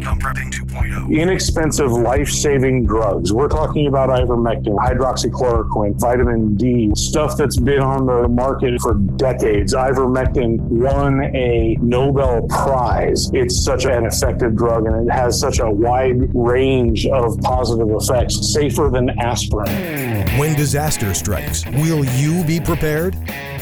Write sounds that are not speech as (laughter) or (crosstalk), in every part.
Prepping 2.0. Inexpensive life saving drugs. We're talking about ivermectin, hydroxychloroquine, vitamin D, stuff that's been on the market for decades. Ivermectin won a Nobel Prize. It's such an effective drug and it has such a wide range of positive effects, safer than aspirin. When disaster strikes, will you be prepared?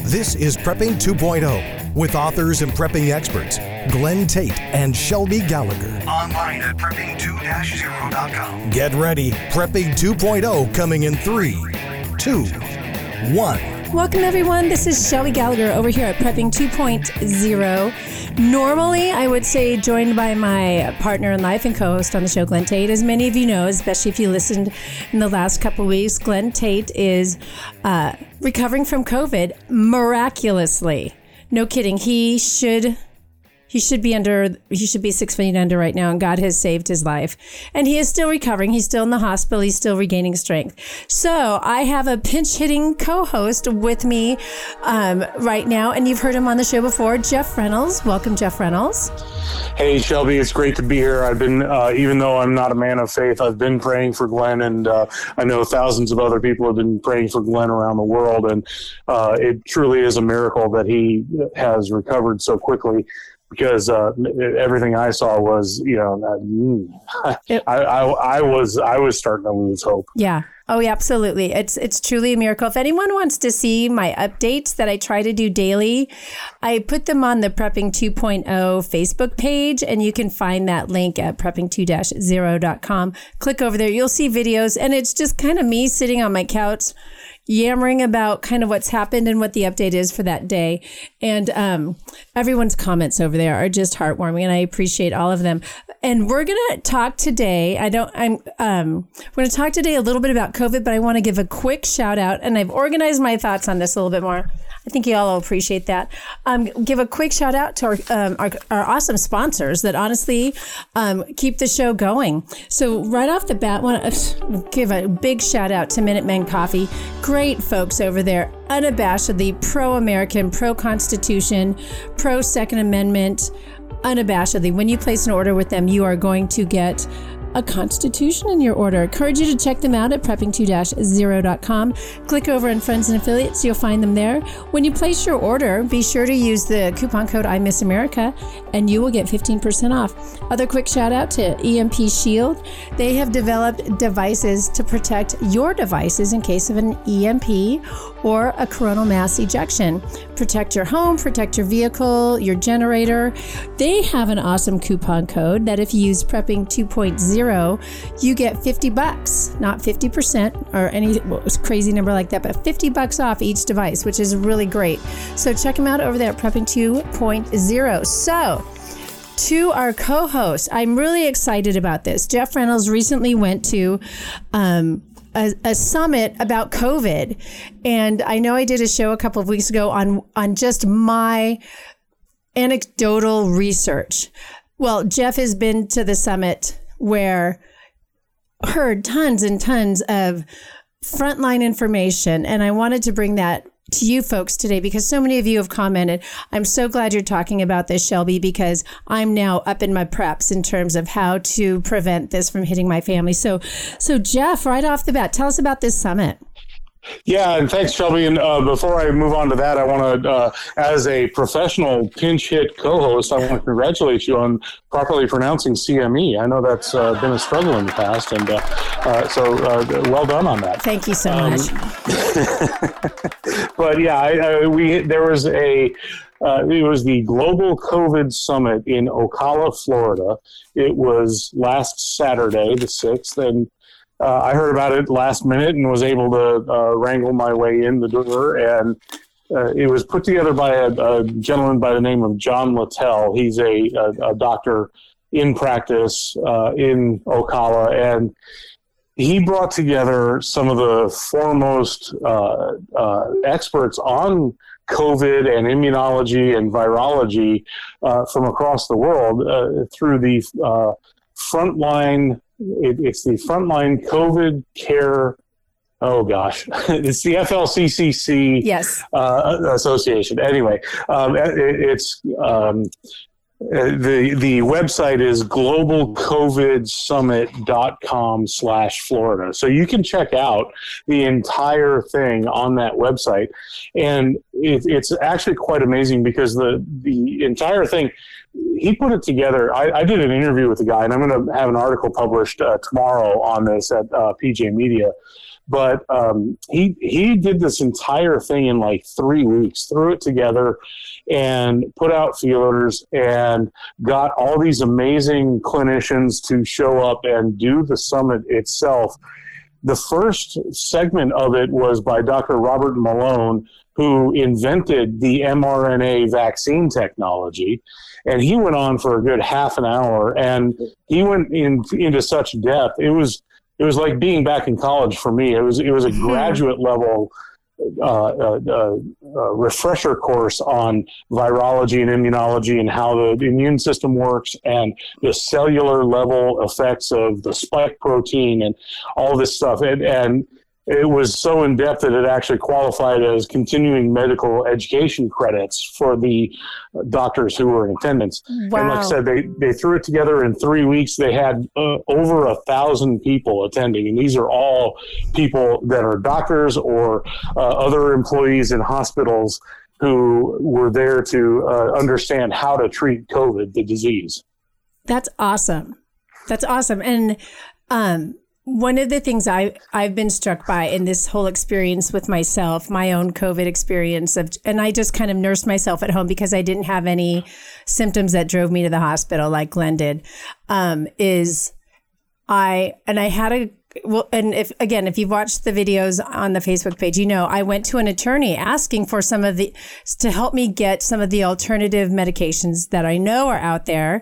This is Prepping 2.0 with authors and prepping experts Glenn Tate and Shelby Gallagher. Online at prepping2-0.com. Get ready. Prepping 2.0 coming in 3, 2, 1. Welcome, everyone. This is Shelby Gallagher over here at Prepping 2.0. Normally, I would say joined by my partner in life and co host on the show, Glenn Tate. As many of you know, especially if you listened in the last couple weeks, Glenn Tate is uh, recovering from COVID miraculously. No kidding. He should he should be under he should be six feet under right now and god has saved his life. And he is still recovering. He's still in the hospital. He's still regaining strength. So i have a pinch hitting co-host with me um, right now and you've heard him on the show before jeff reynolds. Welcome jeff reynolds. Hey, Shelby, it's great to be here. I've been, uh, even though I'm not a man of faith, I've been praying for Glenn, and uh, I know thousands of other people have been praying for Glenn around the world. And uh, it truly is a miracle that he has recovered so quickly because uh, everything I saw was, you know, (laughs) I, I, I was I was starting to lose hope. yeah Oh, yeah, absolutely. It's it's truly a miracle. If anyone wants to see my updates that I try to do daily, I put them on the Prepping 2.0 Facebook page, and you can find that link at prepping2-0.com. Click over there. You'll see videos, and it's just kind of me sitting on my couch yammering about kind of what's happened and what the update is for that day. And um, everyone's comments over there are just heartwarming, and I appreciate all of them. And we're gonna talk today. I don't. I'm. Um, we're gonna talk today a little bit about COVID, but I want to give a quick shout out, and I've organized my thoughts on this a little bit more. I think you all will appreciate that. Um, give a quick shout out to our, um, our, our awesome sponsors that honestly um, keep the show going. So right off the bat, want to give a big shout out to Minutemen Coffee. Great folks over there, unabashedly pro-American, pro-Constitution, pro-Second Amendment. Unabashedly, when you place an order with them, you are going to get a constitution in your order. Encourage you to check them out at prepping2-0.com. Click over on friends and affiliates, you'll find them there. When you place your order, be sure to use the coupon code I Miss America and you will get 15% off. Other quick shout out to EMP Shield. They have developed devices to protect your devices in case of an EMP or a coronal mass ejection. Protect your home, protect your vehicle, your generator. They have an awesome coupon code that if you use prepping 2.0 you get 50 bucks, not 50% or any crazy number like that, but 50 bucks off each device, which is really great. So check them out over there at Prepping 2.0. So, to our co-host, I'm really excited about this. Jeff Reynolds recently went to um, a, a, summit about COVID, and I know I did a show a couple of weeks ago on on just my anecdotal research. Well, Jeff has been to the summit where heard tons and tons of frontline information. And I wanted to bring that to you folks today because so many of you have commented. I'm so glad you're talking about this, Shelby, because I'm now up in my preps in terms of how to prevent this from hitting my family. So, so Jeff, right off the bat, tell us about this summit. Yeah, and thanks, Shelby. And uh, before I move on to that, I want to, uh, as a professional pinch hit co-host, I want to congratulate you on properly pronouncing CME. I know that's uh, been a struggle in the past, and uh, uh, so uh, well done on that. Thank you so um, much. (laughs) but yeah, I, I, we there was a. it was the Global COVID Summit in Ocala, Florida. It was last Saturday, the 6th, and uh, I heard about it last minute and was able to uh, wrangle my way in the door. And uh, it was put together by a, a, gentleman by the name of John Littell. He's a, a, a doctor in practice uh, in Ocala, and he brought together some of the foremost uh, uh, experts on COVID and immunology and virology from across the world through the frontline it, it's the frontline COVID care. Oh gosh, (laughs) it's the FLCCC yes. uh, association. Anyway, um, it, it's um, the the website is globalcovidsummit.com slash florida so you can check out the entire thing on that website and it, it's actually quite amazing because the the entire thing he put it together i, I did an interview with the guy and i'm going to have an article published uh, tomorrow on this at uh, pj media but um, he he did this entire thing in like three weeks threw it together and put out feelers and got all these amazing clinicians to show up and do the summit itself. The first segment of it was by Dr. Robert Malone, who invented the mRNA vaccine technology. And he went on for a good half an hour and he went in, into such depth. It was it was like being back in college for me. It was it was a hmm. graduate level uh, uh, uh, uh, refresher course on virology and immunology and how the immune system works and the cellular level effects of the spike protein and all this stuff. And, and it was so in depth that it actually qualified as continuing medical education credits for the doctors who were in attendance. Wow. And like I said, they, they threw it together in three weeks. They had uh, over a thousand people attending, and these are all people that are doctors or uh, other employees in hospitals who were there to uh, understand how to treat COVID, the disease. That's awesome. That's awesome. And um, one of the things I I've been struck by in this whole experience with myself, my own COVID experience of, and I just kind of nursed myself at home because I didn't have any symptoms that drove me to the hospital like Glenn did. Um, is I and I had a well, and if again, if you've watched the videos on the Facebook page, you know I went to an attorney asking for some of the to help me get some of the alternative medications that I know are out there,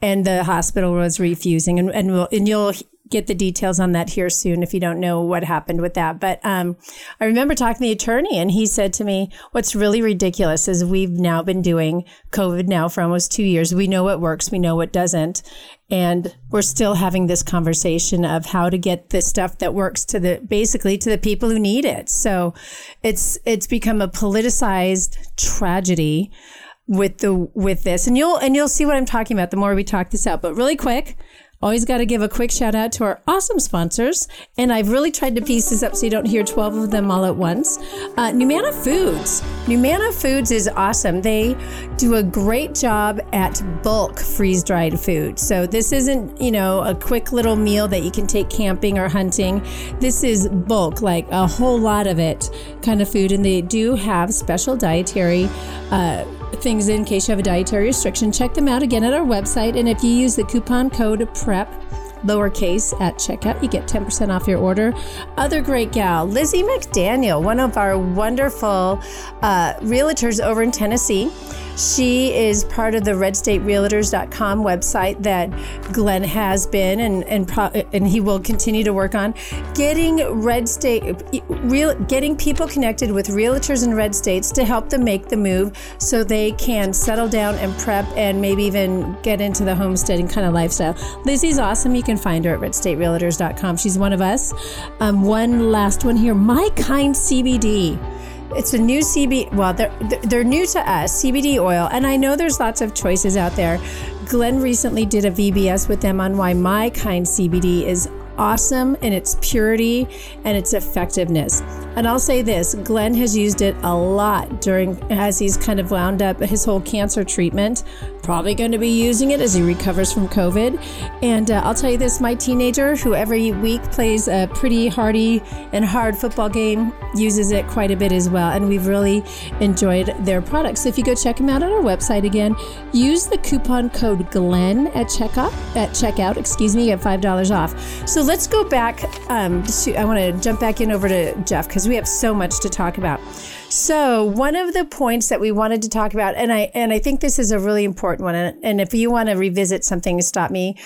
and the hospital was refusing. And and, we'll, and you'll get the details on that here soon if you don't know what happened with that. But um, I remember talking to the attorney, and he said to me, What's really ridiculous is we've now been doing COVID now for almost two years. We know what works, we know what doesn't. And we're still having this conversation of how to get the stuff that works to the basically to the people who need it. So it's it's become a politicized tragedy with the with this and you'll and you'll see what I'm talking about the more we talk this out but really quick Always got to give a quick shout out to our awesome sponsors. And I've really tried to piece this up so you don't hear 12 of them all at once. Uh, Numanna Foods. Numanna Foods is awesome. They do a great job at bulk freeze dried food. So this isn't, you know, a quick little meal that you can take camping or hunting. This is bulk, like a whole lot of it kind of food. And they do have special dietary. Uh, things in case you have a dietary restriction. Check them out again at our website. And if you use the coupon code PREP, lowercase at checkout. You get 10% off your order. Other great gal, Lizzie McDaniel, one of our wonderful uh, realtors over in Tennessee. She is part of the redstaterealtors.com website that Glenn has been and and pro, and he will continue to work on getting red state real getting people connected with realtors in red states to help them make the move so they can settle down and prep and maybe even get into the homesteading kind of lifestyle. Lizzie's awesome. You can find her at redstaterealtors.com. She's one of us. Um, one last one here, My Kind CBD. It's a new CBD. Well, they're they're new to us, CBD oil, and I know there's lots of choices out there. Glenn recently did a VBS with them on why my kind CBD is awesome in its purity and its effectiveness. And I'll say this Glenn has used it a lot during as he's kind of wound up his whole cancer treatment. Probably going to be using it as he recovers from COVID. And uh, I'll tell you this my teenager, who every week plays a pretty hardy and hard football game, uses it quite a bit as well. And we've really enjoyed their products. So if you go check them out on our website again, use the coupon code GLEN at checkout, at checkout, excuse me, get $5 off. So let's go back. Um, to, I want to jump back in over to Jeff because we have so much to talk about. So one of the points that we wanted to talk about, and I and I think this is a really important one, and, and if you want to revisit something, stop me,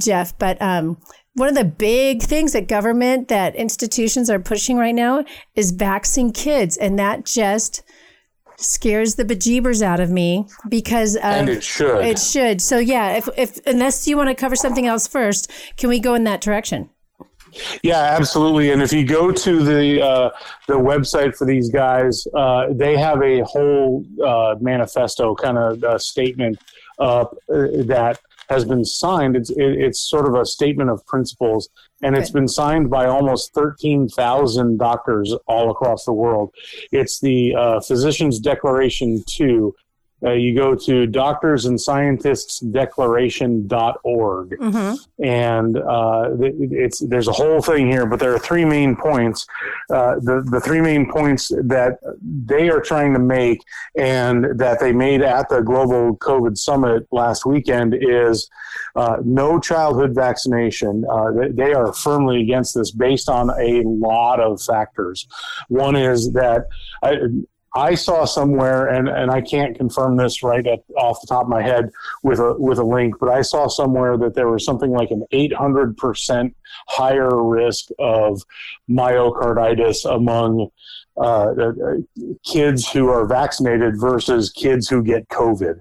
Jeff. But um, one of the big things that government, that institutions are pushing right now is vaccinating kids, and that just scares the bejeebers out of me because of, and it should it should so yeah if, if unless you want to cover something else first can we go in that direction yeah, absolutely. And if you go to the uh, the website for these guys, uh, they have a whole uh, manifesto kind of uh, statement uh, that has been signed. It's it, it's sort of a statement of principles, and it's been signed by almost thirteen thousand doctors all across the world. It's the uh, Physicians Declaration Two. Uh, you go to doctors and scientists declaration.org Mm-hmm. and uh, it's there's a whole thing here, but there are three main points. Uh, the the three main points that they are trying to make, and that they made at the global COVID summit last weekend, is uh, no childhood vaccination. Uh, they, they are firmly against this, based on a lot of factors. One is that. I, I saw somewhere, and, and I can't confirm this right at, off the top of my head with a with a link, but I saw somewhere that there was something like an 800 percent higher risk of myocarditis among uh, uh, kids who are vaccinated versus kids who get COVID.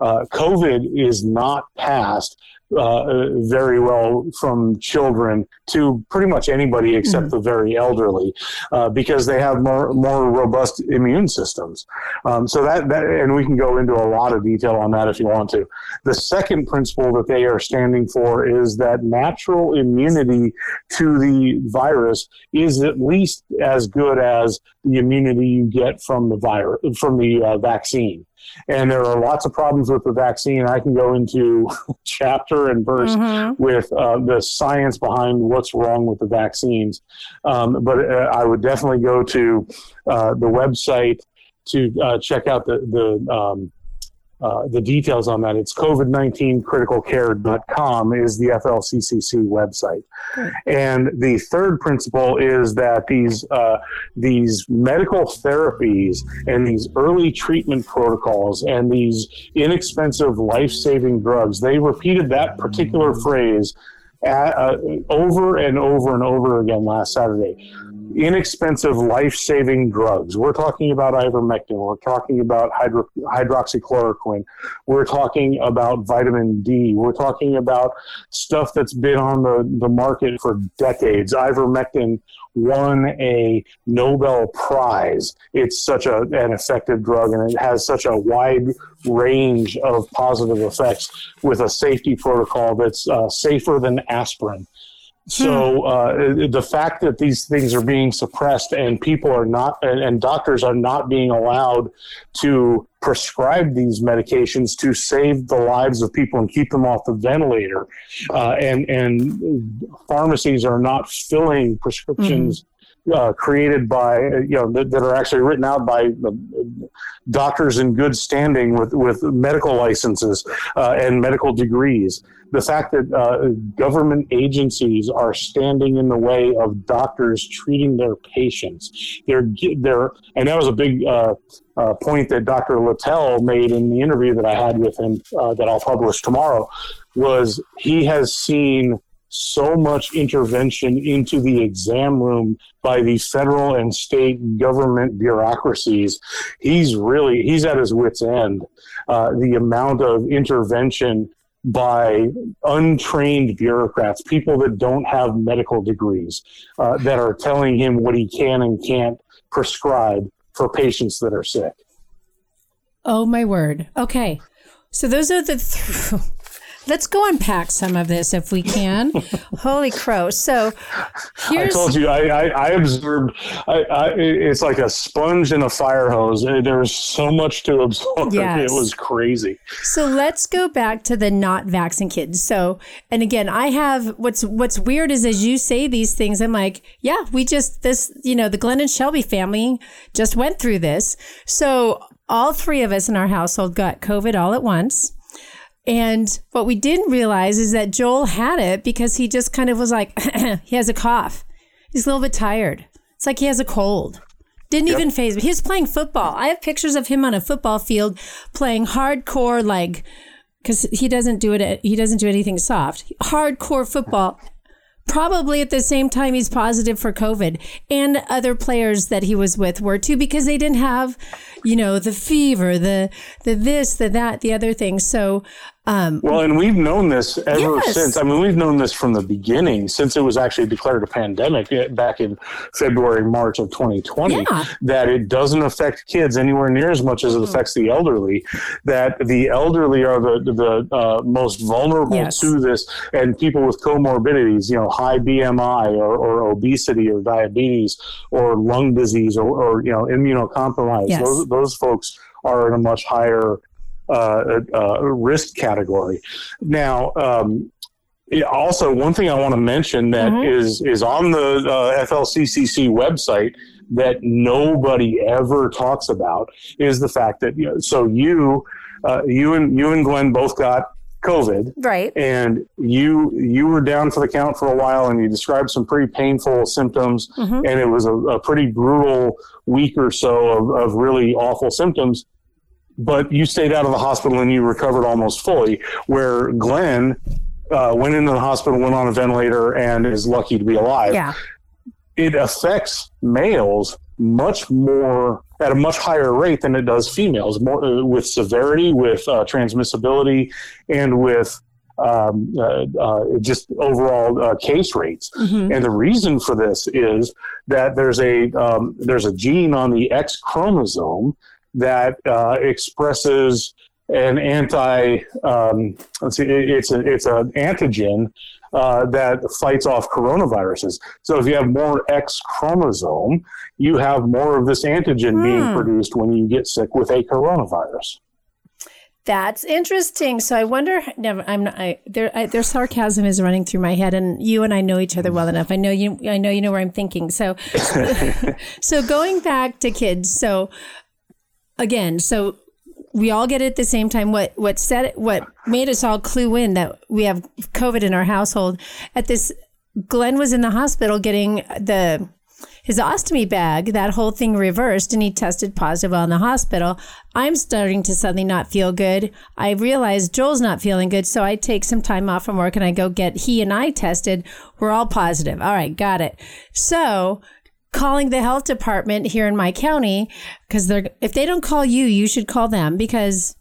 Uh, COVID is not passed uh, very well from children to pretty much anybody except the very elderly uh, because they have more more robust immune systems. Um, so that, that and we can go into a lot of detail on that if you want to. The second principle that they are standing for is that natural immunity to the virus is at least as good as the immunity you get from the virus from the uh, vaccine. And there are lots of problems with the vaccine. I can go into (laughs) chapter and verse Mm-hmm. with uh, the science behind what's wrong with the vaccines. Um, but uh, I would definitely go to uh, the website to uh, check out the the um, uh, the details on that. It's COVID19criticalcare.com is the FLCCC website. And the third principle is that these uh, these medical therapies and these early treatment protocols and these inexpensive life saving drugs, they repeated that particular phrase at, uh, over and over and over again last Saturday. Inexpensive life saving drugs. We're talking about ivermectin. We're talking about hydro- hydroxychloroquine. We're talking about vitamin D. We're talking about stuff that's been on the, the market for decades. Ivermectin won a Nobel Prize. It's such a, an effective drug and it has such a wide range of positive effects with a safety protocol that's uh, safer than aspirin. So uh, the fact that these things are being suppressed and people are not, and, and doctors are not being allowed to prescribe these medications to save the lives of people and keep them off the ventilator, uh, and and pharmacies are not filling prescriptions. Uh, created by uh, you know that, that are actually written out by uh, doctors in good standing with with medical licenses uh, and medical degrees. The fact that uh, government agencies are standing in the way of doctors treating their patients, they're they're and that was a big uh, point that Dr. Littell made in the interview that I had with him that I'll publish tomorrow. Was he has seen so much intervention into the exam room by the federal and state government bureaucracies. He's really he's at his wits end. Uh, the amount of intervention by untrained bureaucrats, people that don't have medical degrees, uh, that are telling him what he can and can't prescribe for patients that are sick. Oh my word. Okay. So those are the th- (laughs) Let's go unpack some of this if we can. (laughs) Holy crow. So I told you, I, I, I observed, I, I, it's like a sponge in a fire hose. Eh, there was so much to absorb. (laughs) Yes. It was crazy. So let's go back to the not vaccine kids. So, and again, I have what's what's weird is as you say these things, I'm like, yeah, we just this, you know, the Glenn and Shelby family just went through this. So all three of us in our household got COVID all at once. And what we didn't realize is that Joel had it because he just kind of was like, (clears throat) he has a cough. He's a little bit tired. It's like he has a cold. Didn't even faze me. He was playing football. I have pictures of him on a football field playing hardcore, like, because he doesn't do it. He doesn't do anything soft. Hardcore football. Probably at the same time he's positive for COVID, and other players that he was with were too because they didn't have, you know, the fever, the the this, the that, the other thing. So, Um, Well, and we've known this ever Yes. since. I mean, we've known this from the beginning, since it was actually declared a pandemic eh, back in February, March of 2020, Yeah. that it doesn't affect kids anywhere near as much as it affects the elderly. That the elderly are the the uh, most vulnerable Yes. to this, and people with comorbidities, you know, high BMI or, or obesity or diabetes or lung disease or, or you know, immunocompromised. Yes. Those those folks are in a much higher uh, uh, risk category. Now, um, also one thing I want to mention that is Mhm. is on the uh, FLCCC website that nobody ever talks about is the fact that you know, so you uh, you and you and Glenn both got COVID right. and you you were down for the count for a while and you described some pretty painful symptoms Mhm. and it was a, a pretty brutal week or so of, of really awful symptoms but you stayed out of the hospital and you recovered almost fully where glenn uh, went into the hospital went on a ventilator and is lucky to be alive Yeah. it affects males much more at a much higher rate than it does females, more uh, with severity, with uh, transmissibility, and with um, uh, uh, just overall uh, case rates. Mhm. And the reason for this is that there's a um, there's a gene on the X chromosome that uh, expresses an anti um, let's see it- it's a, it's an antigen uh, that fights off coronaviruses. So if you have more X chromosome, you have more of this antigen being Hmm. produced when you get sick with a coronavirus. That's interesting. So I wonder. Never. I'm not. I, there. I, their sarcasm is running through my head, and you and I know each other well enough. I know you. I know you know where I'm thinking. So, (laughs) so going back to kids. So again, so we all get it at the same time. What what it, what made us all clue in that we have COVID in our household at this. Glenn was in the hospital getting the his ostomy bag, that whole thing reversed, and he tested positive while in the hospital. I'm starting to suddenly not feel good. I realize Joel's not feeling good, so I take some time off from work and I go get he and I tested. We're all positive. All right, got it. So calling the health department here in my county because they're if they don't call you, you should call them because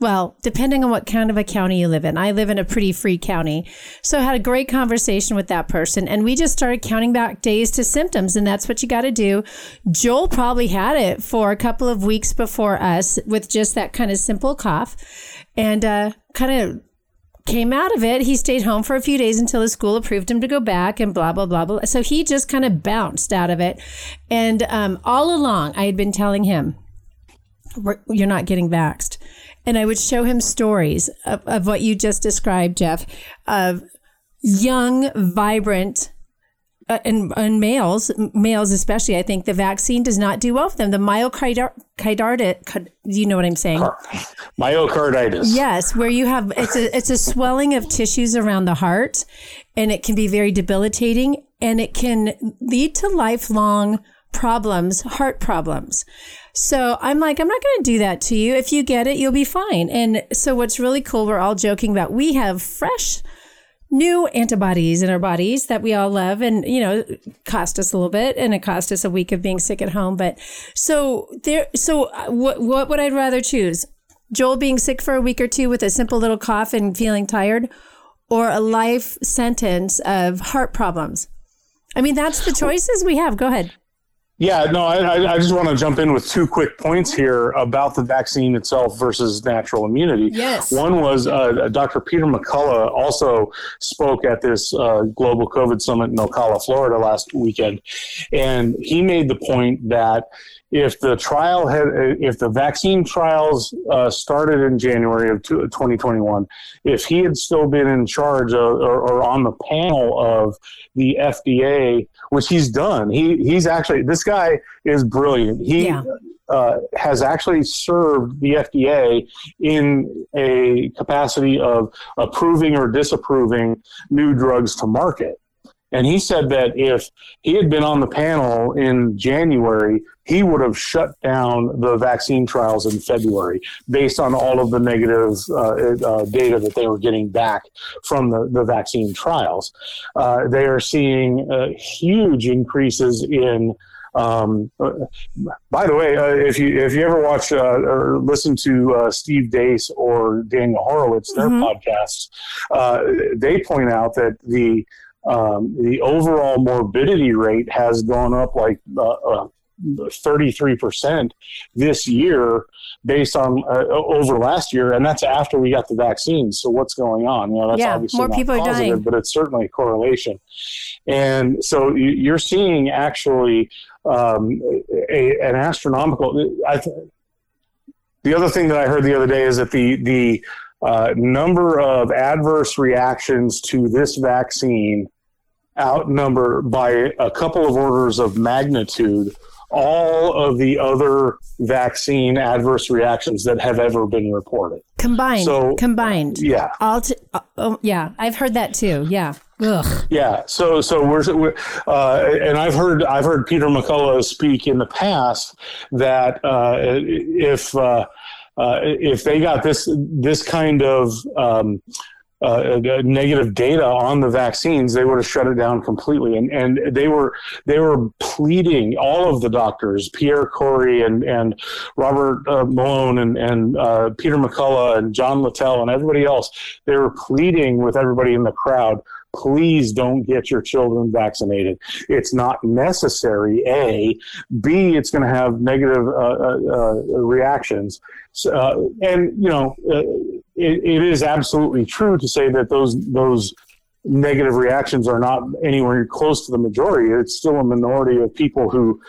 well, depending on what kind of a county you live in. I live in a pretty free county. So I had a great conversation with that person and we just started counting back days to symptoms and that's what you got to do. Joel probably had it for a couple of weeks before us with just that kind of simple cough and uh, kind of came out of it. He stayed home for a few days until his school approved him to go back and blah, blah, blah, blah. So he just kind of bounced out of it. And um, all along, I had been telling him, you're not getting vaxxed. And I would show him stories of, of what you just described, Jeff, of young, vibrant, uh, and, and males, males especially, I think the vaccine does not do well for them. The myocarditis, you know what I'm saying? Myocarditis. Yes, where you have it's a it's a swelling of tissues around the heart, and it can be very debilitating, and it can lead to lifelong problems, heart problems. So I'm like, I'm not going to do that to you. If you get it, you'll be fine. And so what's really cool, we're all joking about we have fresh new antibodies in our bodies that we all love. And you know cost us a little bit and it cost us a week of being sick at home. But so there so what what would i rather choose? Joel being sick for a week or two with a simple little cough and feeling tired or a life sentence of heart problems? I mean that's the choices we have. Go ahead Yeah, no, I, I- just want to jump in with two quick points here about the vaccine itself versus natural immunity. Yes. One was uh, Dr. Peter McCullough also spoke at this uh, global COVID summit in Ocala, Florida last weekend, and he made the point that if the trial had, if the vaccine trials uh, started in January of 2021, if he had still been in charge of, or, or on the panel of the FDA, which he's done, he he's actually this guy is brilliant. He Yeah. uh, has actually served the FDA in a capacity of approving or disapproving new drugs to market. And he said that if he had been on the panel in January, he would have shut down the vaccine trials in February based on all of the negative uh, uh, data that they were getting back from the, the vaccine trials. Uh, they are seeing uh, huge increases in Um, uh, by the way, uh, if you if you ever watch uh, or listen to uh, Steve Deace or Daniel Horowitz, their Mhm. podcasts, uh, they point out that the um, the overall morbidity rate has gone up like uh, thirty three percent this year, based on uh, over last year, and that's after we got the vaccine. So what's going on? You know, that's Yeah, obviously more people are positive, dying. but it's certainly a correlation. And so you- you're seeing actually um, a, an astronomical. I th- the other thing that I heard the other day is that the the uh, number of adverse reactions to this vaccine outnumber by a couple of orders of magnitude all of the other vaccine adverse reactions that have ever been reported. Combined. So- combined. Yeah. All t- uh, oh, yeah, I've heard that too. Yeah. Ugh. Yeah, so so we're, we're uh, and I've heard I've heard Peter McCullough speak in the past that uh, if uh, uh, if they got this this kind of um, uh, negative data on the vaccines, they would have shut it down completely. And and they were they were pleading all of the doctors, Pierre Kory and and Robert uh, Malone and and uh, Peter McCullough and John Littell and everybody else. They were pleading with everybody in the crowd please don't get your children vaccinated. It's not necessary. A, B, it's going to have negative uh, uh, uh, reactions. So, uh, and you know, uh, it, it is absolutely true to say that those those negative reactions are not anywhere close to the majority. It's still a minority of people who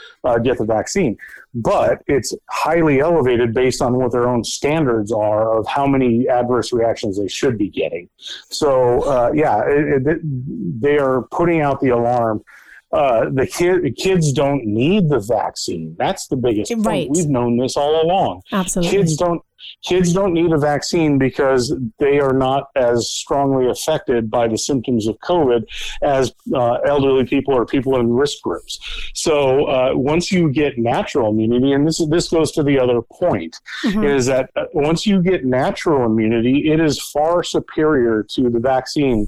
get the vaccine, but it's highly elevated based on what their own standards are of how many adverse reactions they should be getting. So, uh, yeah, it, it, they are putting out the alarm. Uh, the kid, kids don't need the vaccine. That's the biggest. Right. We've known this all along Absolutely. kids don't kids don't need a vaccine because they are not as strongly affected by the symptoms of COVID as uh, elderly people or people in risk groups. So uh, once you get natural immunity, and this this goes to the other point, Mhm. is that uh, once you get natural immunity, it is far superior to the vaccine.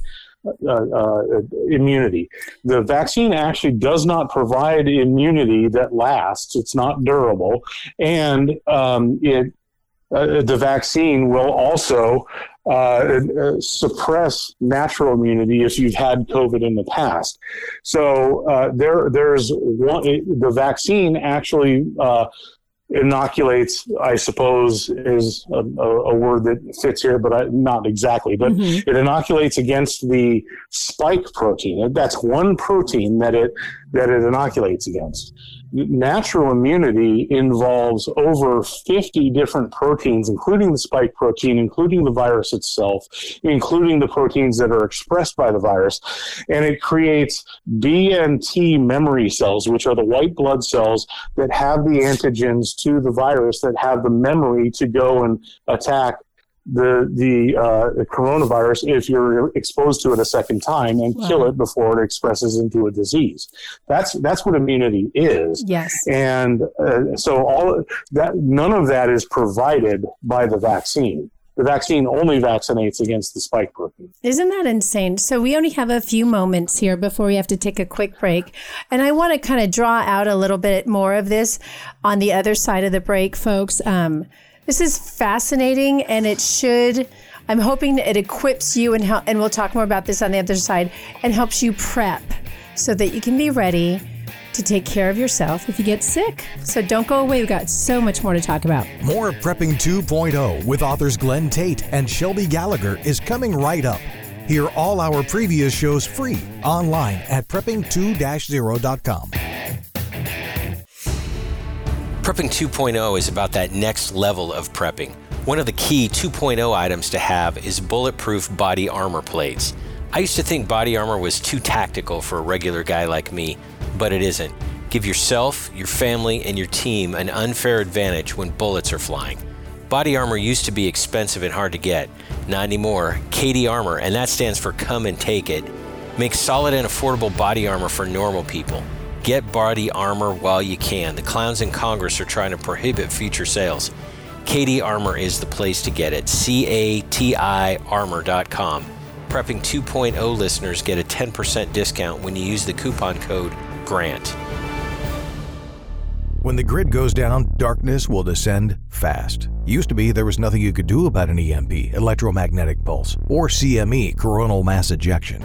Uh, uh, immunity. The vaccine actually does not provide immunity that lasts. It's not durable, and um, it uh, the vaccine will also uh, uh, suppress natural immunity if you've had COVID in the past. So uh, there, there's one. The vaccine actually uh, inoculates, I suppose, is a, a, word that fits here, but I, not exactly. But Mhm. it inoculates against the spike protein. That's one protein that it that it inoculates against. Natural immunity involves over 50 different proteins, including the spike protein, including the virus itself, including the proteins that are expressed by the virus. And it creates B and T memory cells, which are the white blood cells that have the antigens to the virus that have the memory to go and attack the the, uh, the coronavirus if you're exposed to it a second time and Wow. kill it before it expresses into a disease. That's that's what immunity is, Yes. and uh, so all that none of that is provided by the vaccine. The vaccine only vaccinates against the spike protein. Isn't that insane? So we only have a few moments here before we have to take a quick break. And I want to kind of draw out a little bit more of this on the other side of the break, folks. Um, this is fascinating and it should, I'm hoping it equips you and, hel- and we'll talk more about this on the other side and helps you prep so that you can be ready to take care of yourself if you get sick. So don't go away. We've got so much more to talk about. More Prepping 2.0 with authors Glenn Tate and Shelby Gallagher is coming right up. Hear all our previous shows free online at prepping2-0.com. Prepping 2.0 is about that next level of prepping. One of the key 2.0 items to have is bulletproof body armor plates. I used to think body armor was too tactical for a regular guy like me, but it isn't. Give yourself, your family, and your team an unfair advantage when bullets are flying. Body armor used to be expensive and hard to get. Not anymore. CATI Armor, and that stands for Come and Take It, makes solid and affordable body armor for normal people. Get body armor while you can. The clowns in Congress are trying to prohibit future sales. CATI Armor is the place to get it. C A T I armor.com. Prepping 2.0 listeners get a 10% discount when you use the coupon code GRANT. When the grid goes down, darkness will descend fast. Used to be there was nothing you could do about an EMP, electromagnetic pulse, or CME, coronal mass ejection.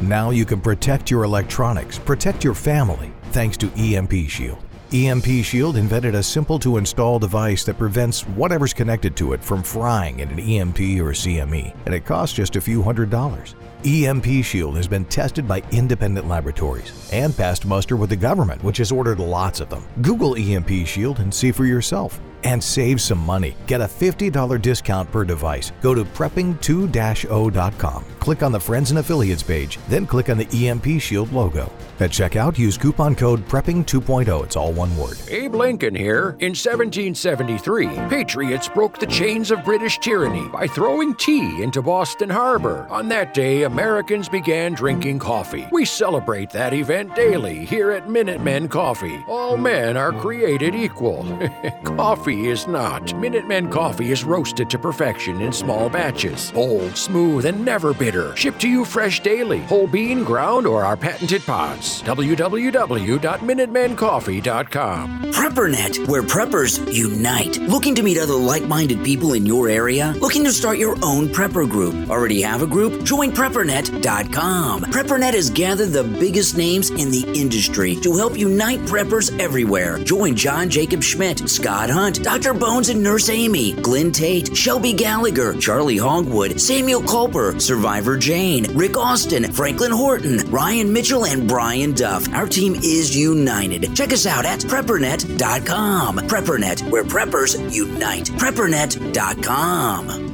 Now you can protect your electronics, protect your family, thanks to EMP Shield. EMP Shield invented a simple to install device that prevents whatever's connected to it from frying in an EMP or CME, and it costs just a few hundred dollars. EMP Shield has been tested by independent laboratories and passed muster with the government, which has ordered lots of them. Google EMP Shield and see for yourself. And save some money. Get a $50 discount per device. Go to prepping2-0.com. Click on the Friends and Affiliates page, then click on the EMP Shield logo. At checkout, use coupon code PREPPING 2.0. It's all one word. Abe Lincoln here. In 1773, patriots broke the chains of British tyranny by throwing tea into Boston Harbor. On that day, Americans began drinking coffee. We celebrate that event daily here at Minutemen Coffee. All men are created equal. (laughs) coffee is not. Minutemen Coffee is roasted to perfection in small batches. Bold, smooth, and never bitter. Shipped to you fresh daily, whole bean, ground, or our patented pods. www.minutemencoffee.com. PrepperNet, where preppers unite. Looking to meet other like minded people in your area? Looking to start your own prepper group? Already have a group? Join PrepperNet.com. PrepperNet has gathered the biggest names in the industry to help unite preppers everywhere. Join John Jacob Schmidt, Scott Hunt, Dr. Bones and Nurse Amy, Glenn Tate, Shelby Gallagher, Charley Hogwood, Samuel Culper, Survivor Jane, Rick Austin, Franklin Horton, Ryan Mitchell, and Brian Duff. Our team is united. Check us out at preppernet.com. Preppernet, where preppers unite. Preppernet.com.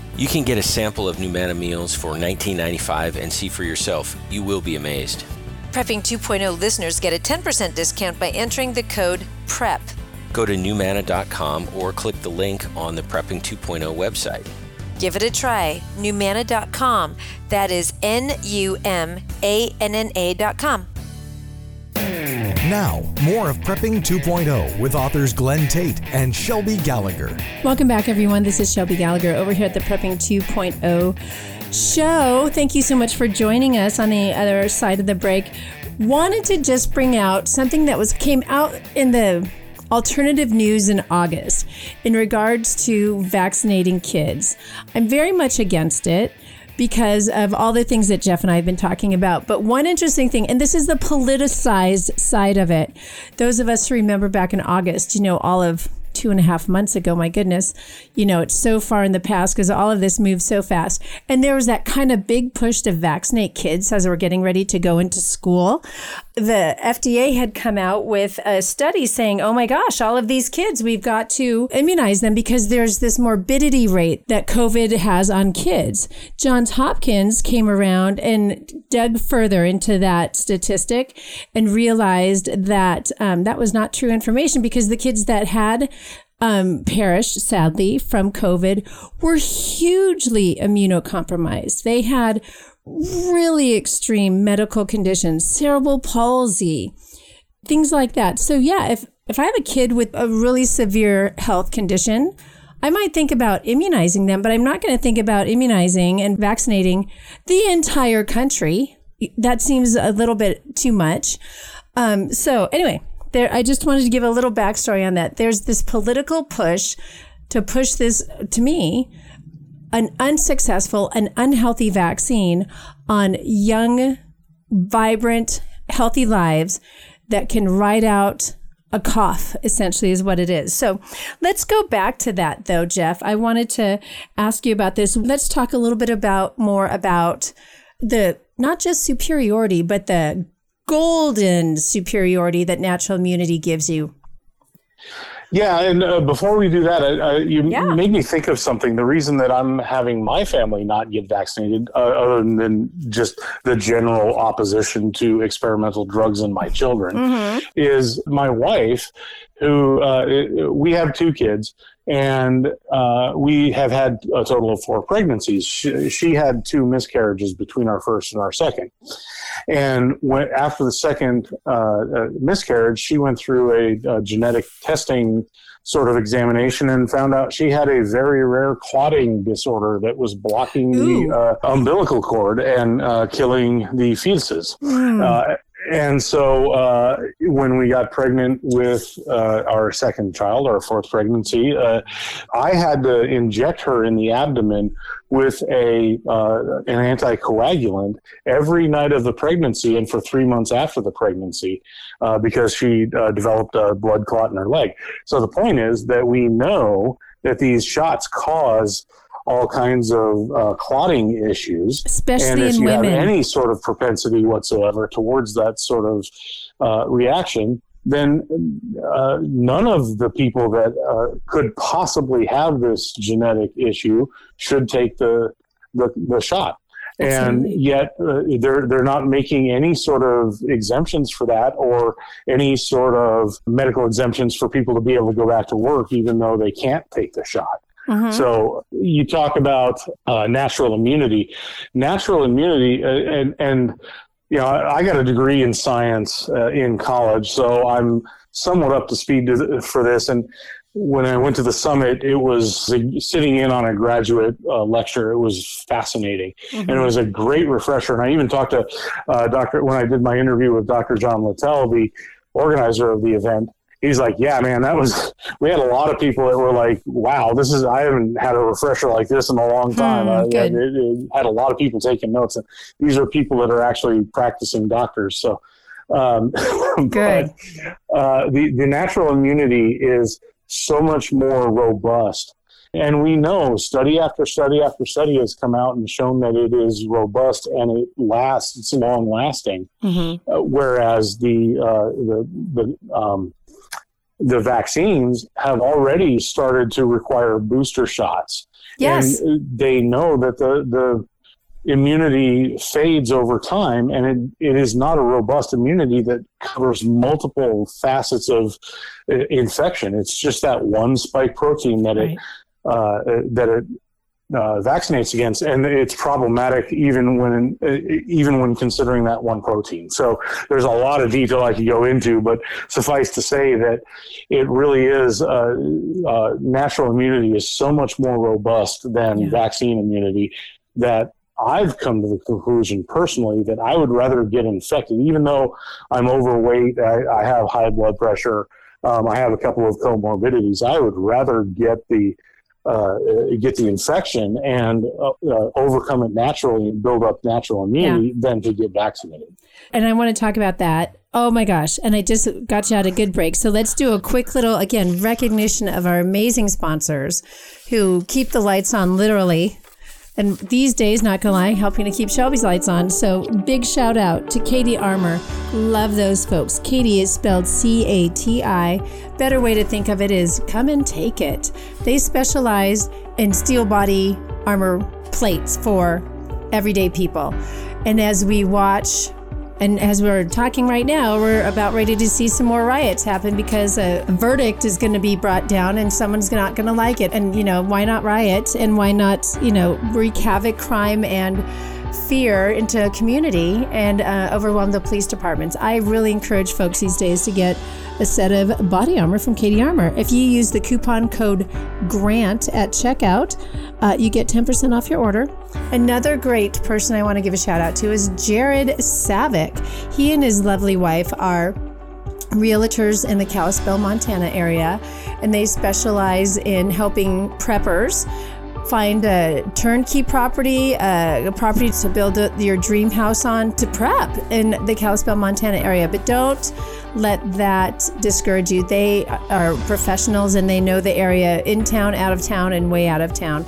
You can get a sample of Numanna meals for $19.95 and see for yourself. You will be amazed. Prepping 2.0 listeners get a 10% discount by entering the code PREP. Go to numanna.com or click the link on the Prepping 2.0 website. Give it a try. Numanna.com. That is N U M A N N A.com. Now, more of Prepping 2.0 with authors Glenn Tate and Shelby Gallagher. Welcome back, everyone. This is Shelby Gallagher over here at the Prepping 2.0 show. Thank you so much for joining us on the other side of the break. Wanted to just bring out something that was came out in the alternative news in August in regards to vaccinating kids. I'm very much against it because of all the things that Jeff and I have been talking about. But one interesting thing, and this is the politicized side of it. Those of us who remember back in August, you know, all of two and a half months ago, my goodness, you know, it's so far in the past because all of this moves so fast. And there was that kind of big push to vaccinate kids as we're getting ready to go into school. The FDA had come out with a study saying, oh my gosh, all of these kids, we've got to immunize them because there's this morbidity rate that COVID has on kids. Johns Hopkins came around and dug further into that statistic and realized that um, that was not true information because the kids that had um, perished, sadly, from COVID were hugely immunocompromised. They had really extreme medical conditions, cerebral palsy, things like that. So, yeah, if, if I have a kid with a really severe health condition, I might think about immunizing them, but I'm not going to think about immunizing and vaccinating the entire country. That seems a little bit too much. Um, so, anyway, there I just wanted to give a little backstory on that. There's this political push to push this to me an unsuccessful and unhealthy vaccine on young, vibrant, healthy lives that can ride out a cough, essentially, is what it is. So let's go back to that, though, Jeff. I wanted to ask you about this. Let's talk a little bit about more about the not just superiority, but the golden superiority that natural immunity gives you. Yeah, and uh, before we do that, uh, you Yeah. made me think of something. The reason that I'm having my family not get vaccinated, uh, other than just the general opposition to experimental drugs in my children, is my wife, who uh, we have two kids, and uh, we have had a total of four pregnancies. She, she, had two miscarriages between our first and our second. And when, after the second uh, uh miscarriage, she went through a, a, genetic testing sort of examination and found out she had a very rare clotting disorder that was blocking Ooh. the uh, umbilical cord and uh, killing the fetuses. Mm and so uh, when we got pregnant with uh, our second child, our fourth pregnancy, uh, I had to inject her in the abdomen with a uh, an anticoagulant every night of the pregnancy and for three months after the pregnancy uh, because she uh, developed a blood clot in her leg. So the point is that we know that these shots cause all kinds of uh, clotting issues. Especially and if in you women. have any sort of propensity whatsoever towards that sort of uh, reaction, then uh, none of the people that uh, could possibly have this genetic issue should take the the, the shot. And yet, uh, they're they're not making any sort of exemptions for that, or any sort of medical exemptions for people to be able to go back to work, even though they can't take the shot. Mm-hmm. So you talk about uh, natural immunity, natural immunity, uh, and and you know I got a degree in science uh, in college, so I'm somewhat up to speed to, for this. And when I went to the summit, it was sitting in on a graduate uh, lecture. It was fascinating, mm-hmm. and it was a great refresher. And I even talked to uh, Doctor when I did my interview with Dr. John Littell, the organizer of the event he's like, yeah, man, that was, we had a lot of people that were like, wow, this is, I haven't had a refresher like this in a long time. Hmm, it, it, had a lot of people taking notes. And these are people that are actually practicing doctors. So, um, (laughs) good. But, uh, the, the natural immunity is so much more robust. And we know study after study after study has come out and shown that it is robust and it lasts, it's long lasting. Mm-hmm. Uh, whereas the, uh, the, the, um, the vaccines have already started to require booster shots. Yes. And they know that the, the immunity fades over time and it, it is not a robust immunity that covers multiple facets of uh, infection. It's just that one spike protein that right. it, uh, that it uh, vaccinates against, and it's problematic even when even when considering that one protein. So there's a lot of detail I could go into, but suffice to say that it really is uh, uh, natural immunity is so much more robust than yeah. vaccine immunity that I've come to the conclusion personally that I would rather get infected, even though I'm overweight, I, I have high blood pressure, um, I have a couple of comorbidities. I would rather get the uh, get the infection and uh, uh, overcome it naturally and build up natural immunity yeah. than to get vaccinated. And I want to talk about that. Oh my gosh. And I just got you out a good break. So let's do a quick little, again, recognition of our amazing sponsors who keep the lights on literally and these days, not gonna lie, helping to keep Shelby's lights on. So big shout out to CATI Armor. Love those folks. CATI is spelled C A T I. Better way to think of it is come and take it. They specialize in steel body armor plates for everyday people. And as we watch and as we're talking right now, we're about ready to see some more riots happen because a verdict is going to be brought down and someone's not going to like it. And, you know, why not riot and why not, you know, wreak havoc, crime, and fear into a community and uh, overwhelm the police departments? I really encourage folks these days to get a set of body armor from CATI Armor. If you use the coupon code GRANT at checkout, uh, you get 10% off your order. Another great person I want to give a shout out to is Jared Savick. He and his lovely wife are realtors in the Kalispell, Montana area, and they specialize in helping preppers find a turnkey property, a property to build a, your dream house on to prep in the Kalispell, Montana area. But don't let that discourage you. They are professionals and they know the area in town, out of town, and way out of town.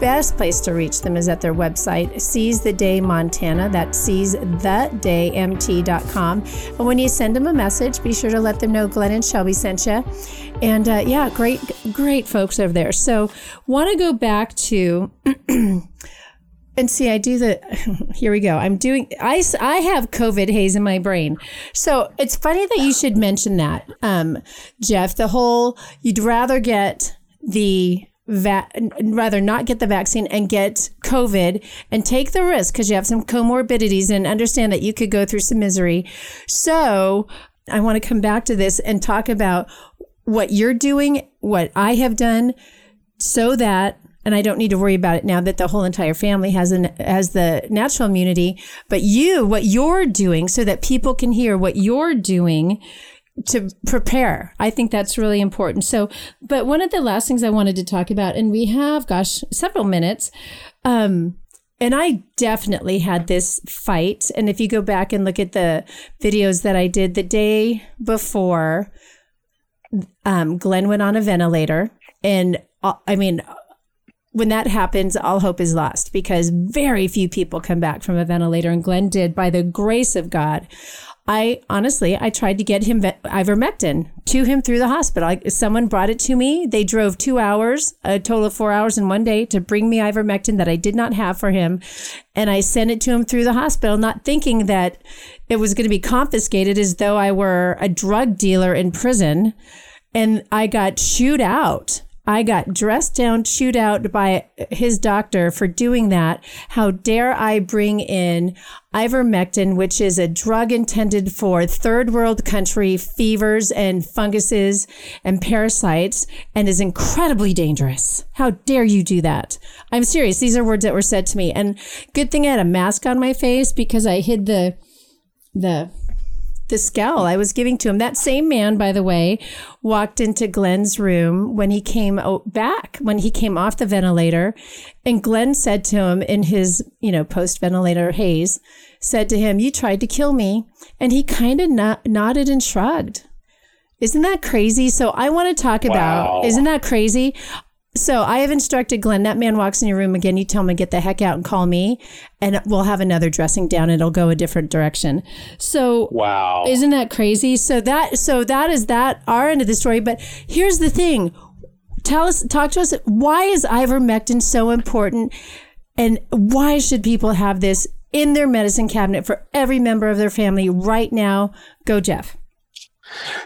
Best place to reach them is at their website, Seize the Day Montana. That's seizetheDayMT.com. And when you send them a message, be sure to let them know Glenn and Shelby sent you. And uh, yeah, great, great folks over there. So, want to go back to (clears throat) and see, I do the. (laughs) Here we go. I'm doing. I I have COVID haze in my brain, so it's funny that you should mention that, um, Jeff. The whole you'd rather get the va- rather not get the vaccine and get COVID and take the risk because you have some comorbidities and understand that you could go through some misery. So I want to come back to this and talk about what you're doing, what I have done, so that and I don't need to worry about it now that the whole entire family has an has the natural immunity. But you, what you're doing, so that people can hear what you're doing to prepare. I think that's really important. So, but one of the last things I wanted to talk about, and we have, gosh, several minutes. Um, and I definitely had this fight. And if you go back and look at the videos that I did the day before, um, Glenn went on a ventilator. And uh, I mean, when that happens, all hope is lost because very few people come back from a ventilator. And Glenn did by the grace of God. I honestly, I tried to get him ivermectin to him through the hospital. I, someone brought it to me. They drove two hours, a total of four hours in one day to bring me ivermectin that I did not have for him. And I sent it to him through the hospital, not thinking that it was going to be confiscated as though I were a drug dealer in prison. And I got chewed out I got dressed down, chewed out by his doctor for doing that. How dare I bring in ivermectin, which is a drug intended for third world country fevers and funguses and parasites and is incredibly dangerous. How dare you do that? I'm serious. These are words that were said to me. And good thing I had a mask on my face because I hid the, the, the scowl I was giving to him. That same man, by the way, walked into Glenn's room when he came back, when he came off the ventilator. And Glenn said to him in his, you know, post ventilator haze, said to him, You tried to kill me. And he kind of no- nodded and shrugged. Isn't that crazy? So I want to talk about, isn't that crazy? So I have instructed Glenn, that man walks in your room again, you tell him to get the heck out and call me, and we'll have another dressing down. It'll go a different direction. So wow. Isn't that crazy? So that so that is that our end of the story. But here's the thing. Tell us talk to us why is ivermectin so important and why should people have this in their medicine cabinet for every member of their family right now? Go Jeff.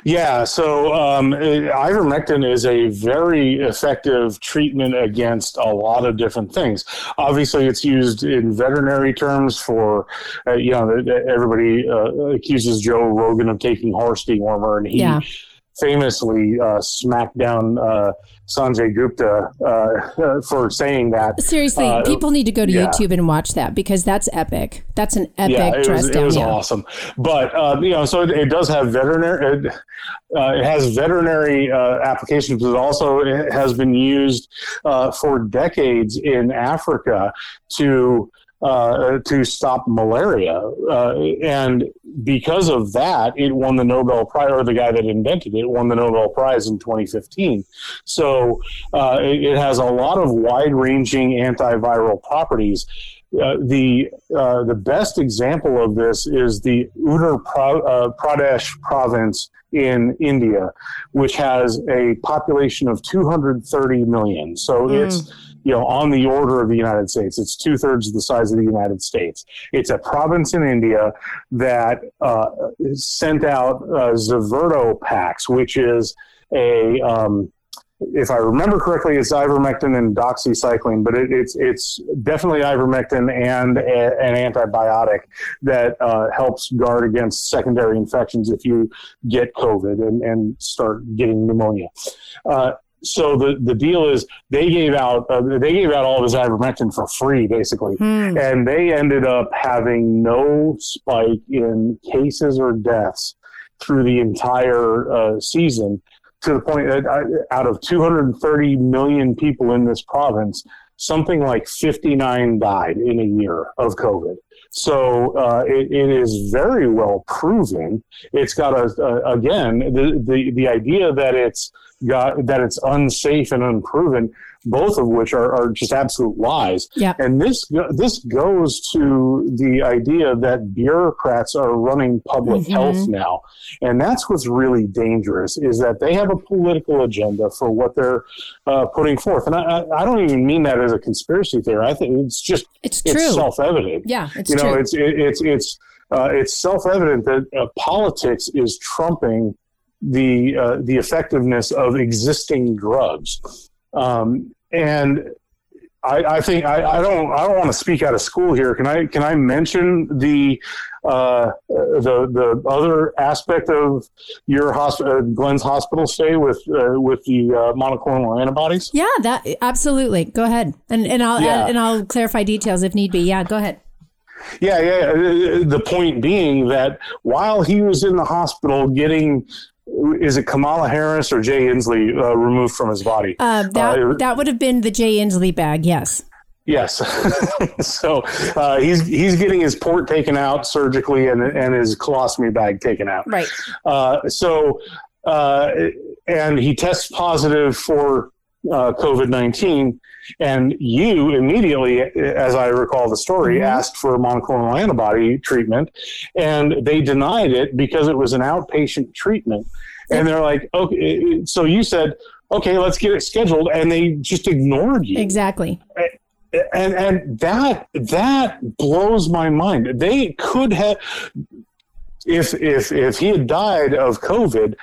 Yeah, so um, ivermectin is a very effective treatment against a lot of different things. Obviously, it's used in veterinary terms for, uh, you know, everybody uh, accuses Joe Rogan of taking horse dewormer, and he yeah. Famously uh, smacked down uh, Sanjay Gupta uh, for saying that. Seriously, uh, people need to go to yeah. YouTube and watch that because that's epic. That's an epic yeah, it dress was, down. It was yeah. awesome. But uh, you know, so it, it, does have veterinary. It, uh, it has veterinary uh, applications, but it also has been used uh, for decades in Africa to uh, to stop malaria. Uh, and because of that, it won the Nobel Prize, or the guy that invented it won the Nobel Prize in 2015. So uh, it, it, has a lot of wide ranging antiviral properties. Uh, the uh, the best example of this is the Uttar uh, Pradesh province in India, which has a population of 230 million. So mm. it's you know, on the order of the United States. It's two thirds the size of the United States. It's a province in India that uh, sent out uh, Ziverdox packs, which is a um, if I remember correctly, it's ivermectin and doxycycline, but it, it's it's definitely ivermectin and a, an antibiotic that uh, helps guard against secondary infections if you get COVID and, and start getting pneumonia. Uh, so the, the deal is they gave out uh, they gave out all of his ivermectin for free basically. Hmm. and they ended up having no spike in cases or deaths through the entire uh, season to the point that uh, out of 230 million people in this province something like 59 died in a year of covid. So uh, it, it is very well proven. It's got a, a again the, the the idea that it's got that it's unsafe and unproven both of which are, are just absolute lies. Yeah. And this this goes to the idea that bureaucrats are running public Mhm. health now, and that's what's really dangerous is that they have a political agenda for what they're uh, putting forth. And I, I, I don't even mean that as a conspiracy theory. I think it's just It's true. it's self-evident yeah, it's you know, true. it's it, it's it's uh, it's self-evident that uh, politics is trumping the uh, the effectiveness of existing drugs, um, and I, I think I, I don't I don't want to speak out of school here. Can I can I mention the uh, the the other aspect of your hospital, Glenn's hospital stay with uh, with the uh, monoclonal antibodies? yeah, that absolutely. Go ahead, and and I'll Yeah. and I'll clarify details if need be. Yeah, go ahead. Yeah, yeah. uh, The point being that while he was in the hospital getting, is it Kamala Harris or Jay Inslee uh, removed from his body? Uh, that Uh, that would have been the Jay Inslee bag. Yes. Yes. (laughs) so uh, he's he's getting his port taken out surgically and and his colostomy bag taken out. Right. Uh, so, uh, and he tests positive for uh, COVID 19. And you immediately, as I recall the story, Mhm. asked for monoclonal antibody treatment, and they denied it because it was an outpatient treatment. And they're like, okay, so you said, okay, let's get it scheduled, and they just ignored you Exactly. and and that that blows my mind. They could have, if if if he had died of COVID,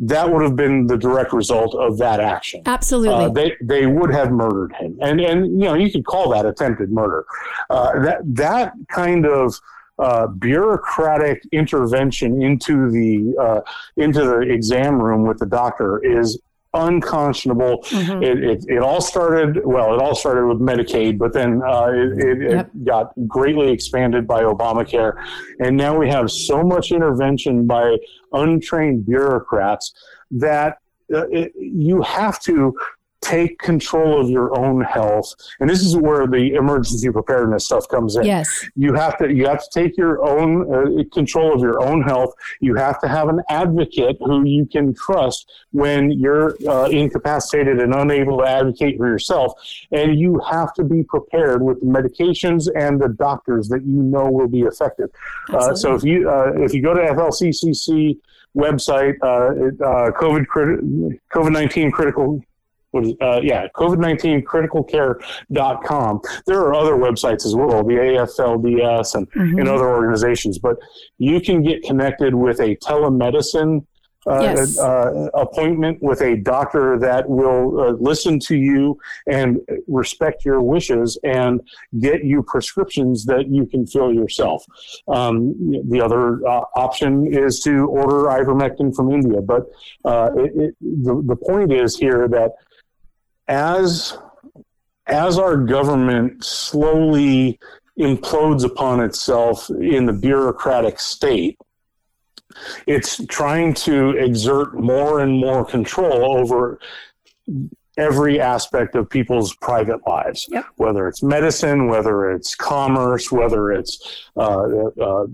that would have been the direct result of that action. Absolutely. Uh, they they would have murdered him, and and you know you could call that attempted murder. Uh, that that kind of uh, bureaucratic intervention into the uh, into the exam room with the doctor is unconscionable. Mhm. It, it, it all started well. It all started with Medicaid, but then uh, it, it, Yep. got greatly expanded by Obamacare, and now we have so much intervention by untrained bureaucrats that uh, you have to take control of your own health. And this is where the emergency preparedness stuff comes in. Yes. you have to you have to take your own uh, control of your own health. You have to have an advocate who you can trust when you're uh, incapacitated and unable to advocate for yourself. And you have to be prepared with the medications and the doctors that you know will be effective. Uh, so if you uh, if you go to FLCCC website uh, it, uh, COVID COVID nineteen critical what is, uh, yeah, COVID-19 criticalcare.com. There are other websites as well, the AFLDS and, Mhm. and other organizations, but you can get connected with a telemedicine uh, Yes. uh, appointment with a doctor that will uh, listen to you and respect your wishes and get you prescriptions that you can fill yourself. Um, the other uh, option is to order ivermectin from India, but uh, it, it, the, the point is here that as as our government slowly implodes upon itself in the bureaucratic state, it's trying to exert more and more control over every aspect of people's private lives, Yep. whether it's medicine, whether it's commerce, whether it's uh, uh, uh,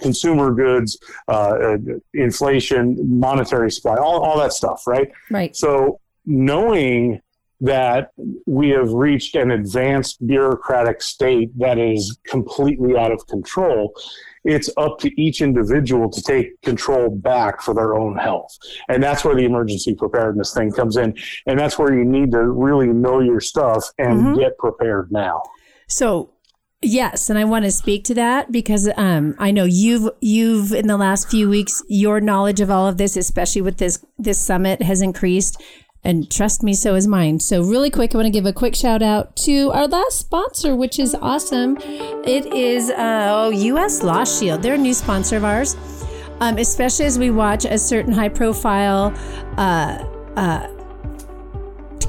consumer goods, uh, uh, inflation, monetary supply, all, all that stuff, right? Right. So knowing that we have reached an advanced bureaucratic state that is completely out of control, it's up to each individual to take control back for their own health. And that's where the emergency preparedness thing comes in. And that's where you need to really know your stuff and Mhm. get prepared now. So yes, and I want to speak to that because um, I know you've you've in the last few weeks your knowledge of all of this, especially with this this summit, has increased. And trust me, so is mine. So, really quick, I want to give a quick shout out to our last sponsor, which is awesome. It is uh, oh, US Law Shield. They're a new sponsor of ours, um, especially as we watch a certain high profile uh, uh,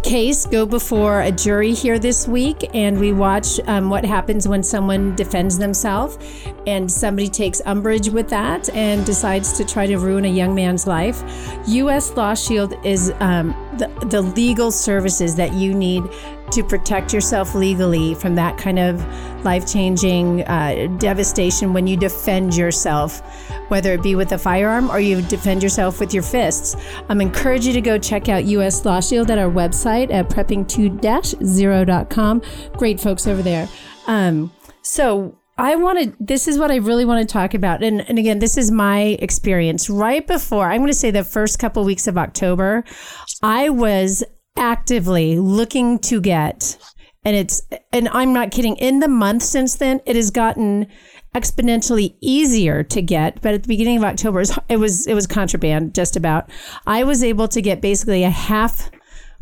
case go before a jury here this week, and we watch um, what happens when someone defends themselves and somebody takes umbrage with that and decides to try to ruin a young man's life. U.S. Law Shield is um, the, the legal services that you need to protect yourself legally from that kind of life changing uh, devastation when you defend yourself whether it be with a firearm or you defend yourself with your fists. I'm encourage you to go check out US Law Shield at our website at prepping2-0.com. Great folks over there. Um, so I wanted, this is what I really want to talk about. And, and again, this is my experience. Right before, I'm going to say the first couple weeks of October, I was actively looking to get, and it's, and I'm not kidding, in the month since then, it has gotten exponentially easier to get but at the beginning of october it was it was contraband just about i was able to get basically a half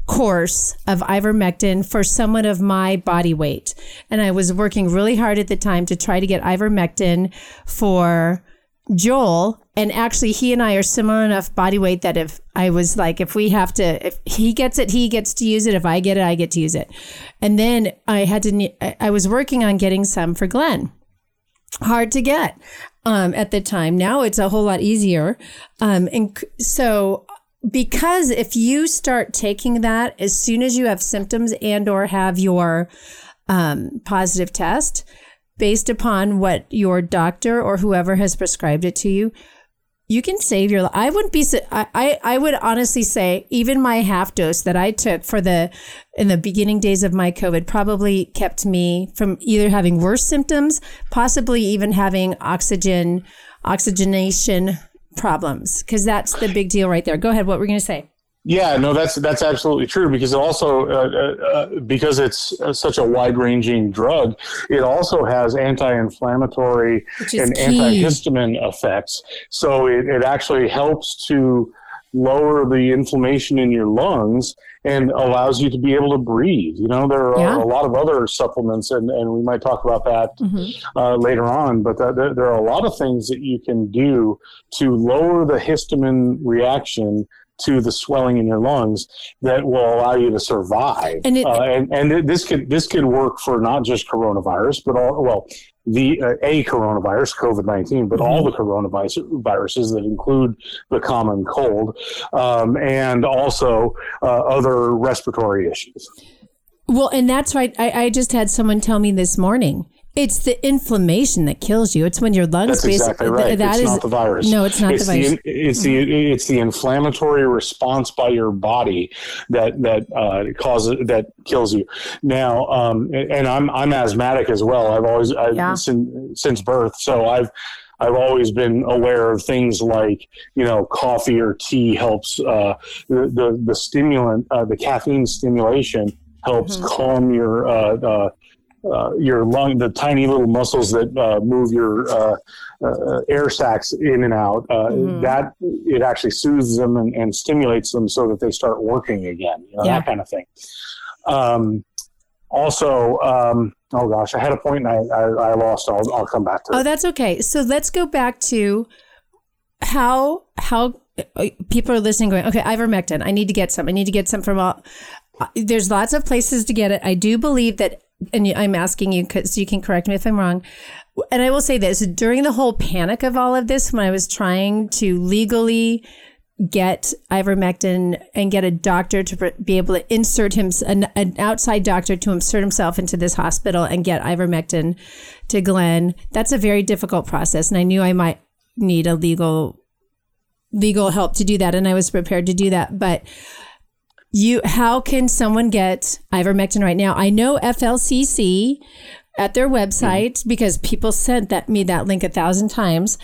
course of ivermectin for someone of my body weight. And I was working really hard at the time to try to get ivermectin for Joel. And actually, he and I are similar enough body weight that if I was like, if we have to, if he gets it, he gets to use it. If I get it, I get to use it. And then I had to, I was working on getting some for Glenn hard to get um, at the time. Now it's a whole lot easier. Um, and so because if you start taking that as soon as you have symptoms and or have your um, positive test based upon what your doctor or whoever has prescribed it to you you can save your life. I wouldn't be I, I I would honestly say even my half dose that I took for the in the beginning days of my COVID probably kept me from either having worse symptoms, possibly even having oxygen oxygenation problems because that's the big deal right there. Go ahead. What were we going to say? Yeah, no, that's that's absolutely true because it also uh, uh, uh because it's uh, such a wide ranging drug, it also has anti-inflammatory and key. antihistamine effects. So it, it actually helps to lower the inflammation in your lungs and allows you to be able to breathe. You know, there are yeah. a lot of other supplements, and, and we might talk about that mm-hmm. uh, later on, but that, there are a lot of things that you can do to lower the histamine reaction to the swelling in your lungs that will allow you to survive. And, it, uh, and, and this could this could work for not just coronavirus, but all well the uh, a coronavirus, COVID nineteen, but mm-hmm. all the coronavirus viruses that include the common cold, um, and also uh, other respiratory issues. Well, and that's right. I, I just had someone tell me this morning it's the inflammation that kills you. It's when your lungs. Basically. That's exactly right. Th- that it's is, not the virus. No, it's not it's the virus. The, it's the it's the inflammatory response by your body that that uh, causes that kills you. Now, um, and I'm I'm asthmatic as well. I've always I've, yeah. since since birth, so I've. I've always been aware of things like, you know, coffee or tea helps uh, the, the, the stimulant, uh, the caffeine stimulation helps mm-hmm. calm your uh, uh, your lung, the tiny little muscles that uh, move your uh, uh air sacs in and out, uh, mm-hmm. that it actually soothes them and, and, stimulates them so that they start working again, you know, yeah. that kind of thing. Um, also, um, oh gosh, I had a point and I, I, I lost. I'll, I'll come back to oh, it. Oh, that's okay. So let's go back to how how uh, people are listening, going, okay, ivermectin. I need to get some. I need to get some from all. There's lots of places to get it. I do believe that and I'm asking you so you can correct me if I'm wrong. And I will say this during the whole panic of all of this, when I was trying to legally get ivermectin and get a doctor to be able to insert him, an, an outside doctor to insert himself into this hospital and get ivermectin to Glenn, that's a very difficult process. And I knew I might need a legal legal help to do that and I was prepared to do that but you how can someone get ivermectin right now? I know FLCC at their website mm because people sent that me that link a thousand times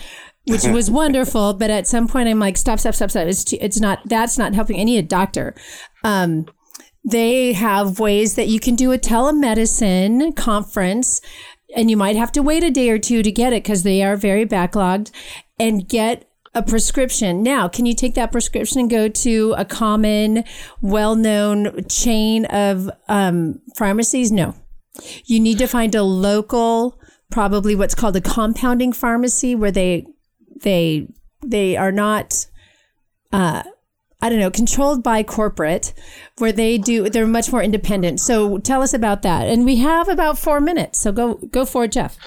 which was (laughs) wonderful. But at some point, I'm like, stop, stop, stop, stop. It's, it's not, that's not helping. I need a doctor. Um, they have ways that you can do a telemedicine conference and you might have to wait a day or two to get it because they are very backlogged and get a prescription. Now, can you take that prescription and go to a common, well known chain of um, pharmacies? No. You need to find a local, probably what's called a compounding pharmacy where they, they, they are not, uh, I don't know, controlled by corporate, where they do, they're much more independent. So tell us about that. And we have about four minutes. So go, go for it, Jeff.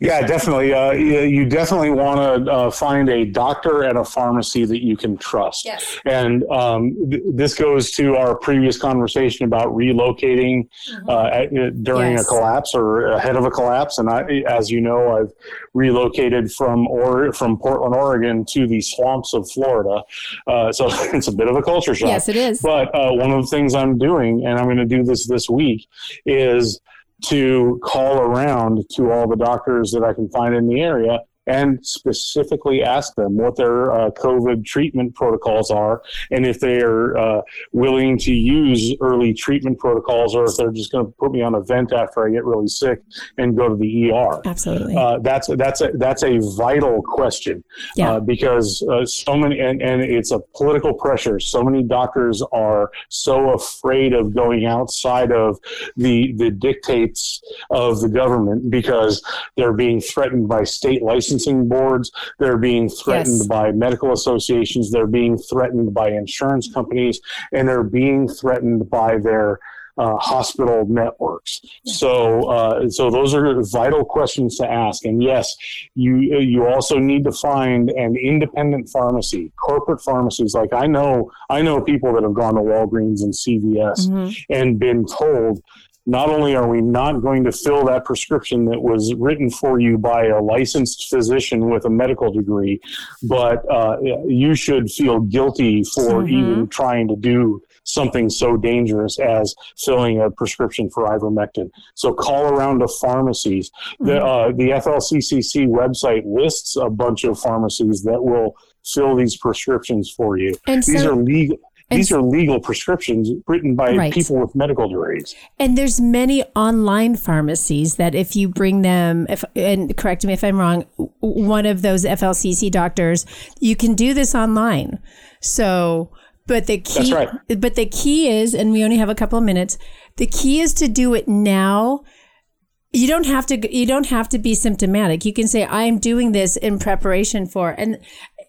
Yeah, definitely. Uh, you you definitely want to uh, find a doctor and a pharmacy that you can trust. Yes. And um, th- this goes to our previous conversation about relocating uh, at, uh, during Yes. a collapse or ahead of a collapse. And I, as you know, I've relocated from or from Portland, Oregon, to the swamps of Florida. Uh, so (laughs) it's a bit of a culture shock. Yes, it is. But uh, one of the things I'm doing, and I'm going to do this this week, is to call around to all the doctors that I can find in the area and specifically ask them what their uh, COVID treatment protocols are and if they are uh, willing to use early treatment protocols or if they're just going to put me on a vent after I get really sick and go to the ER. Absolutely. Uh, that's that's a that's a vital question Yeah. uh, because uh, so many and, and it's a political pressure. So many doctors are so afraid of going outside of the the dictates of the government because they're being threatened by state licensing boards. They're being threatened Yes. by medical associations. They're being threatened by insurance companies, and they're being threatened by their uh, hospital networks. So, uh, so those are vital questions to ask. And yes, you you also need to find an independent pharmacy, corporate pharmacies. Like I know, I know people that have gone to Walgreens and CVS Mhm. and been told. Not only are we not going to fill that prescription that was written for you by a licensed physician with a medical degree, but uh, you should feel guilty for Mhm. even trying to do something so dangerous as filling a prescription for ivermectin. So call around to pharmacies. The, Mm-hmm. uh, the FLCCC website lists a bunch of pharmacies that will fill these prescriptions for you. And These so- are legal. And These are legal prescriptions written by Right. people with medical degrees. And there's many online pharmacies that if you bring them, if and correct me if I'm wrong, one of those FLCC doctors, you can do this online. So, but the key, right. but the key is, and we only have a couple of minutes. The key is to do it now. You don't have to. You don't have to be symptomatic. You can say, "I'm doing this in preparation for," and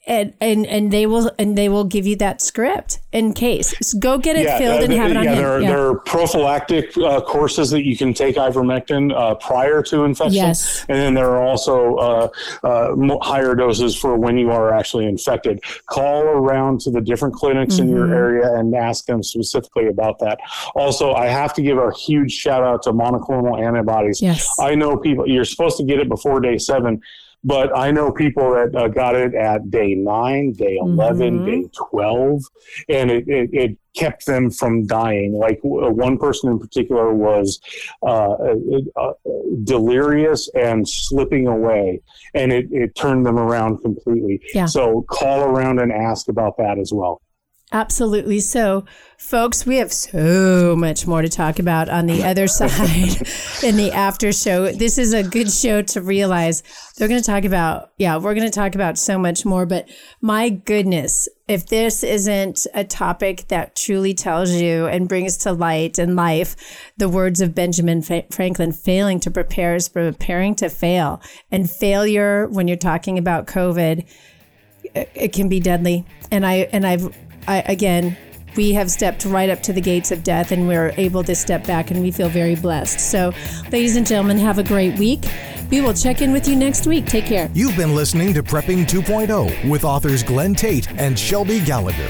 and and and they will and they will give you that script in case. So go get it filled uh, and have it on yeah, hand. there, are, Yeah. there are prophylactic uh, courses that you can take ivermectin uh, prior to infection, Yes. and then there are also uh, uh, higher doses for when you are actually infected. Call around to the different clinics in Mm-hmm. your area and ask them specifically about that. Also, I have to give a huge shout out to monoclonal antibodies. Yes. I know people. You're supposed to get it before day seven. But I know people that uh, got it at day nine, day 11, Mhm. day 12, and it, it, it kept them from dying. Like w- one person in particular was uh, it- uh, delirious and slipping away, and it, it turned them around completely. Yeah. So call around and ask about that as well. Absolutely. So, folks, we have so much more to talk about on the other (laughs) side in the after show. This is a good show to realize they're going to talk about, yeah, we're going to talk about so much more. But my goodness, if this isn't a topic that truly tells you and brings to light and life the words of Benjamin Franklin failing to prepare is preparing to fail. And failure, when you're talking about COVID, it, can be deadly. And I and I've I again we have stepped right up to the gates of death and we're able to step back and we feel very blessed. So, ladies and gentlemen, have a great week. We will check in with you next week. Take care. You've been listening to Prepping 2.0 with authors Glenn Tate and Shelby Gallagher.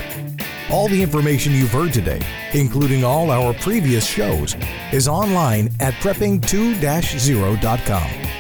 All the information you've heard today, including all our previous shows, is online at prepping2-0.com.